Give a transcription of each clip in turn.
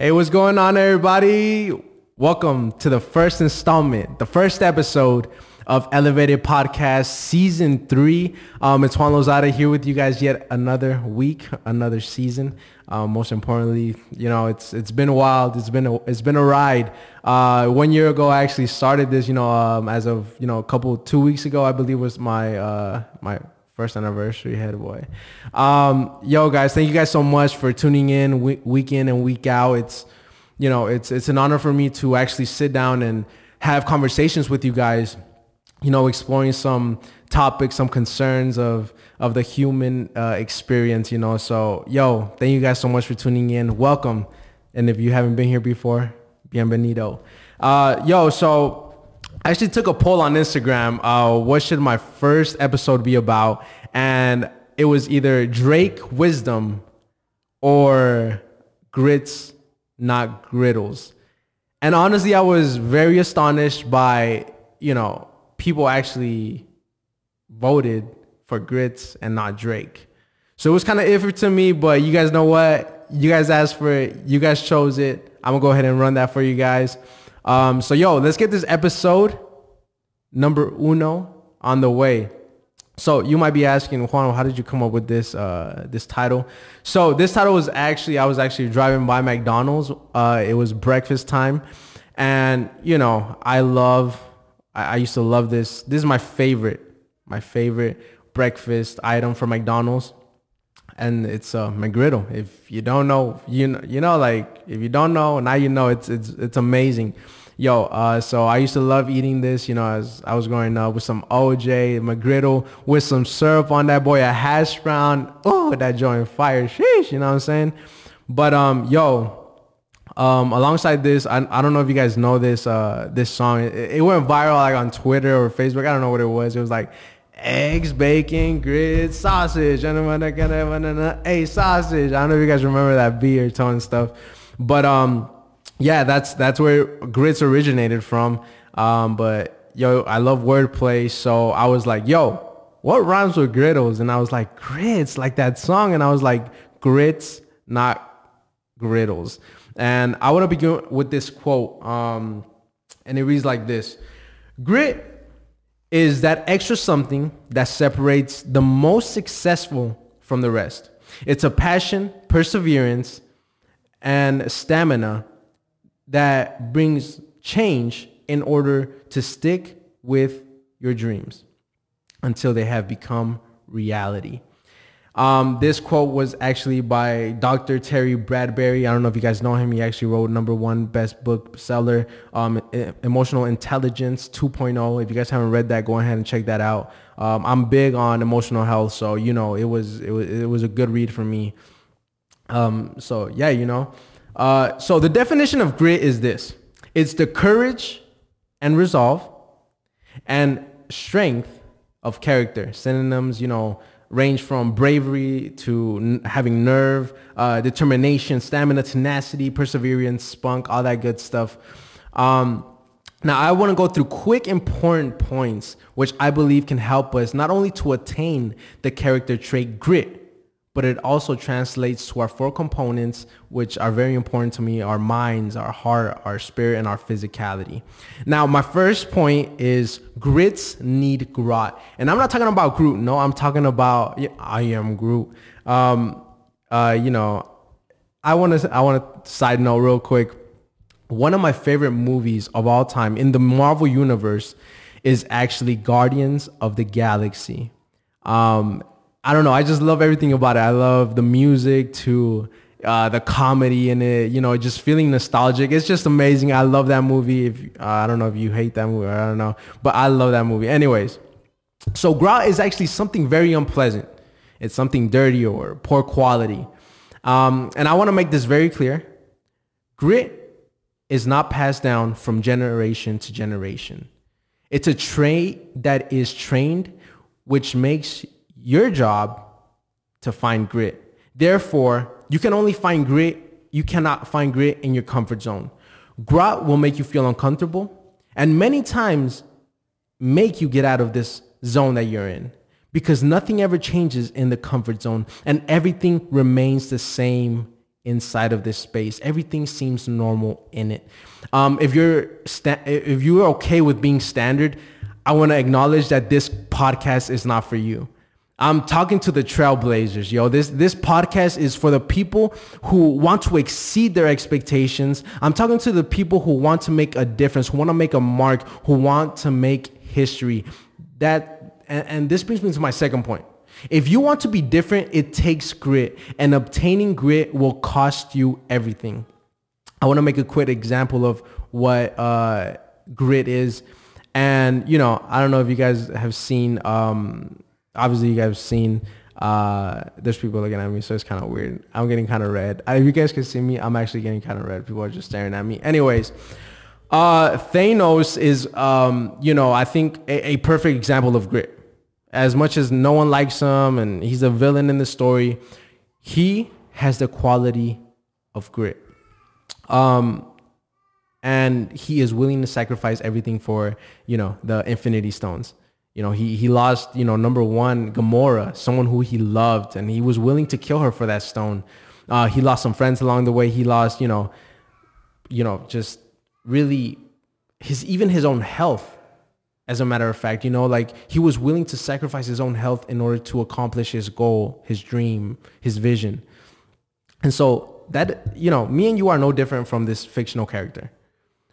Hey, what's going on, everybody? Welcome to the first installment, the first episode of Elevated Podcast Season 3. Um, it's Juan Lozada here with you guys yet another week, another season. Um, most importantly, you know, it's it's been a while. It's been a, it's been a ride. Uh, one year ago, I actually started this, you know, um, as of, you know, a couple, two weeks ago, I believe was my, uh, my first anniversary head boy um yo guys thank you guys so much for tuning in week, week in and week out. It's you know it's it's an honor for me to actually sit down and have conversations with you guys you know exploring some topics some concerns of of the human uh, experience you know. So yo thank you guys so much for tuning in. Welcome. And if you haven't been here before bienvenido. Uh yo so I actually took a poll on Instagram. Uh, what should my first episode be about? And it was either Drake wisdom or grits, not griddles. And honestly, I was very astonished by, you know, people actually voted for grits and not Drake. So it was kind of iffy to me, but you guys know what? You guys asked for it. You guys chose it. I'm gonna go ahead and run that for you guys. Um, so yo, let's get this episode number uno on the way. So you might be asking, Juan, how did you come up with this uh, this title? So this title was actually I was actually driving by McDonald's. Uh, it was breakfast time, and you know I love I, I used to love this. This is my favorite my favorite breakfast item from McDonald's and it's a uh, McGriddle. If you don't know, you know, you know, like if you don't know, now you know. It's it's it's amazing. Yo, uh, so I used to love eating this, you know, as I was growing up with some OJ, McGriddle, with some syrup on that boy, a hash brown. Oh, that joint fire. Sheesh, you know what I'm saying? But um, yo, um, alongside this, I, I don't know if you guys know this uh, this song. It, it went viral like on Twitter or Facebook. I don't know what it was. It was like eggs, bacon, grits, sausage, a sausage. I don't know if you guys remember that beer or tone stuff, but um yeah, that's that's where grits originated from. Um, but yo, I love wordplay, so I was like, yo, what rhymes with griddles? And I was like, grits, like that song. And I was like, grits, not griddles. And I want to begin with this quote. Um, and it reads like this. Grit is that extra something that separates the most successful from the rest. It's a passion, perseverance, and stamina that brings change in order to stick with your dreams until they have become reality. Um, this quote was actually by Dr. Terry Bradberry. I don't know if you guys know him. He actually wrote number one best book seller, um, Emotional Intelligence 2.0. If you guys haven't read that, go ahead and check that out. Um, I'm big on emotional health, so you know it was it was it was a good read for me. Um, so yeah, you know. Uh, so the definition of grit is this. It's the courage and resolve and strength of character. Synonyms, you know, range from bravery to n- having nerve, uh, determination, stamina, tenacity, perseverance, spunk, all that good stuff. Um, now, I want to go through quick, important points, which I believe can help us not only to attain the character trait grit, but it also translates to our four components, which are very important to me, our minds, our heart, our spirit, and our physicality. Now, my first point is grits need Groot. And I'm not talking about Groot. No, I'm talking about, I am Groot. Um, uh, you know, I want to, I want to side note real quick. One of my favorite movies of all time in the Marvel universe is actually Guardians of the Galaxy. Um, I don't know. I just love everything about it. I love the music to uh, the comedy in it. You know, just feeling nostalgic. It's just amazing. I love that movie. If uh, I don't know if you hate that movie, I don't know, but I love that movie. Anyways, so grout is actually something very unpleasant. It's something dirty or poor quality. Um, and I want to make this very clear. Grit is not passed down from generation to generation. It's a trait that is trained, which makes your job to find grit. Therefore, you can only find grit, you cannot find grit in your comfort zone. Grit will make you feel uncomfortable and many times make you get out of this zone that you're in because nothing ever changes in the comfort zone and everything remains the same inside of this space. Everything seems normal in it. Um, if you're sta- if you're okay with being standard, I want to acknowledge that this podcast is not for you. I'm talking to the trailblazers, yo. This this podcast is for the people who want to exceed their expectations. I'm talking to the people who want to make a difference, who want to make a mark, who want to make history. That and, and this brings me to my second point. If you want to be different, it takes grit, and obtaining grit will cost you everything. I want to make a quick example of what uh, grit is, and you know, I don't know if you guys have seen. Um, obviously, you guys have seen. Uh, there's people looking at me, so it's kind of weird. I'm getting kind of red. If you guys can see me, I'm actually getting kind of red. People are just staring at me. Anyways, uh, Thanos is, um, you know, I think a, a perfect example of grit as much as no one likes him and he's a villain in the story, he has the quality of grit. Um, and he is willing to sacrifice everything for, you know, the Infinity Stones. You know, he, he lost, you know, number one, Gamora, someone who he loved, and he was willing to kill her for that stone. Uh, he lost some friends along the way. He lost, you know, you know, just really his even his own health as a matter of fact you know like he was willing to sacrifice his own health in order to accomplish his goal his dream his vision and so that you know me and you are no different from this fictional character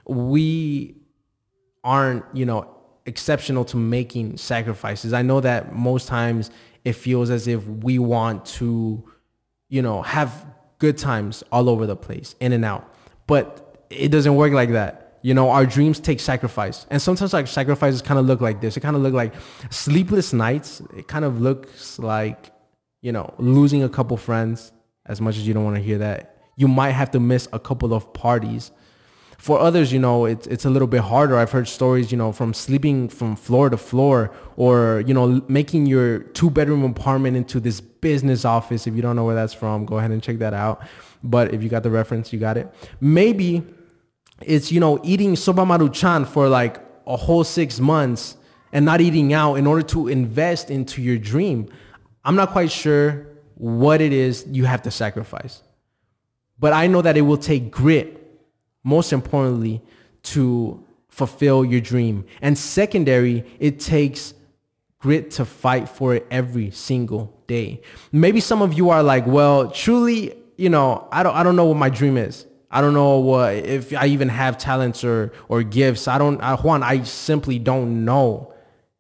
we aren't you know exceptional to making sacrifices i know that most times it feels as if we want to you know have good times all over the place in and out but it doesn't work like that you know, our dreams take sacrifice. And sometimes like sacrifices kind of look like this. It kind of look like sleepless nights. It kind of looks like, you know, losing a couple friends as much as you don't want to hear that. You might have to miss a couple of parties. For others, you know, it's, it's a little bit harder. I've heard stories, you know, from sleeping from floor to floor or, you know, making your two bedroom apartment into this business office. If you don't know where that's from, go ahead and check that out. But if you got the reference, you got it. Maybe it's you know eating sopa maruchan for like a whole six months and not eating out in order to invest into your dream i'm not quite sure what it is you have to sacrifice but i know that it will take grit most importantly to fulfill your dream and secondary it takes grit to fight for it every single day maybe some of you are like well truly you know i don't i don't know what my dream is I don't know what if I even have talents or or gifts. I don't, I, Juan. I simply don't know,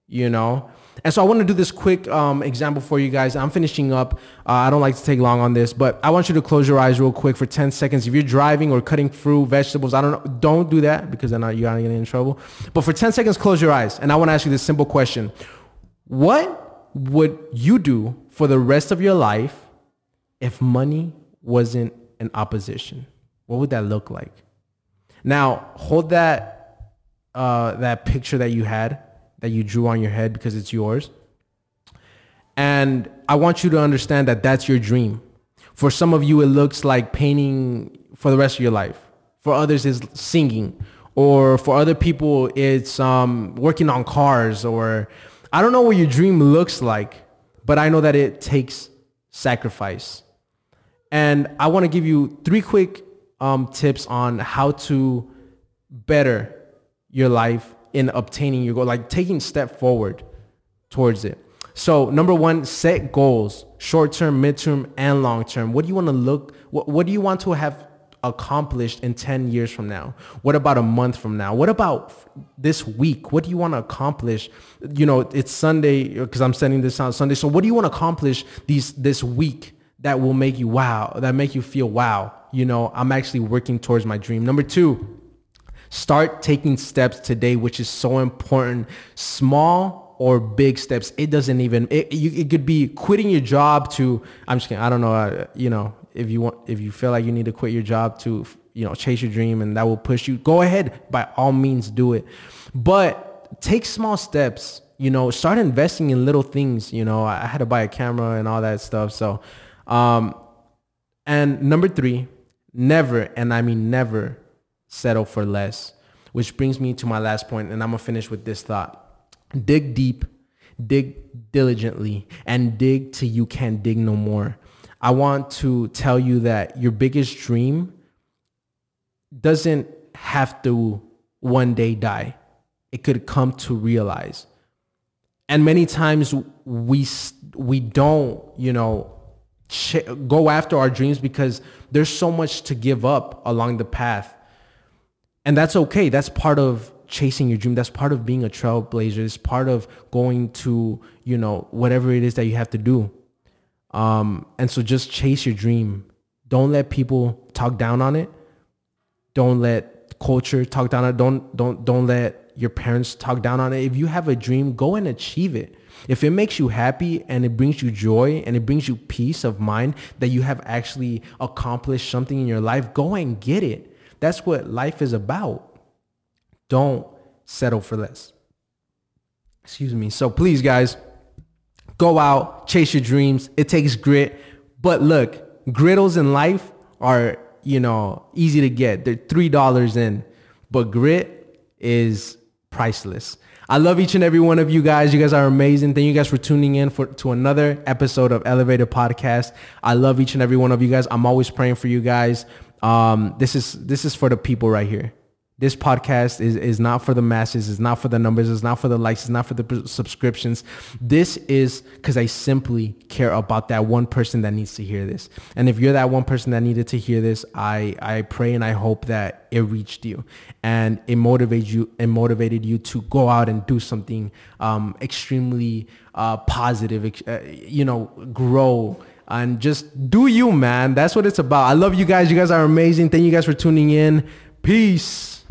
you know. And so I want to do this quick um, example for you guys. I'm finishing up. Uh, I don't like to take long on this, but I want you to close your eyes real quick for 10 seconds. If you're driving or cutting fruit, vegetables, I don't know, don't do that because then you're gonna get in trouble. But for 10 seconds, close your eyes, and I want to ask you this simple question: What would you do for the rest of your life if money wasn't an opposition? What would that look like? Now, hold that uh, that picture that you had that you drew on your head because it's yours. And I want you to understand that that's your dream. For some of you, it looks like painting for the rest of your life. For others, it's singing. Or for other people, it's um, working on cars. Or I don't know what your dream looks like, but I know that it takes sacrifice. And I want to give you three quick um, tips on how to better your life in obtaining your goal, like taking step forward towards it. So number one, set goals, short term, midterm, and long term. What do you want to look? What, what do you want to have accomplished in 10 years from now? What about a month from now? What about this week? What do you want to accomplish? You know, it's Sunday because I'm sending this on Sunday. So what do you want to accomplish these this week that will make you wow, that make you feel wow? you know, I'm actually working towards my dream. Number two, start taking steps today, which is so important. Small or big steps. It doesn't even, it, you, it could be quitting your job to, I'm just kidding. I don't know, uh, you know, if you want, if you feel like you need to quit your job to, you know, chase your dream and that will push you, go ahead. By all means, do it. But take small steps, you know, start investing in little things. You know, I had to buy a camera and all that stuff. So, um, and number three, never, and I mean never, settle for less. Which brings me to my last point, and I'm gonna finish with this thought. Dig deep, dig diligently, and dig till you can't dig no more. I want to tell you that your biggest dream doesn't have to one day die. It could come to realize. And many times we we don't, you know, ch- go after our dreams because there's so much to give up along the path. And that's okay. That's part of chasing your dream. That's part of being a trailblazer. It's part of going to, you know, whatever it is that you have to do. Um, and so just chase your dream. Don't let people talk down on it. Don't let culture talk down on it. Don't don't don't let your parents talk down on it. If you have a dream, go and achieve it. If it makes you happy and it brings you joy and it brings you peace of mind that you have actually accomplished something in your life, go and get it. That's what life is about. Don't settle for less. Excuse me. So please, guys, go out, chase your dreams. It takes grit. But look, griddles in life are, you know, easy to get. They're $3 in. But grit is priceless. I love each and every one of you guys. You guys are amazing. Thank you guys for tuning in for to another episode of Elevated Podcast. I love each and every one of you guys. I'm always praying for you guys. Um, this is this is for the people right here. This podcast is, is not for the masses. It's not for the numbers. It's not for the likes. It's not for the subscriptions. This is because I simply care about that one person that needs to hear this. And if you're that one person that needed to hear this, I, I pray and I hope that it reached you and it motivated you and motivated you to go out and do something um, extremely uh, positive, uh, you know, grow and just do you, man. That's what it's about. I love you guys. You guys are amazing. Thank you guys for tuning in. Peace.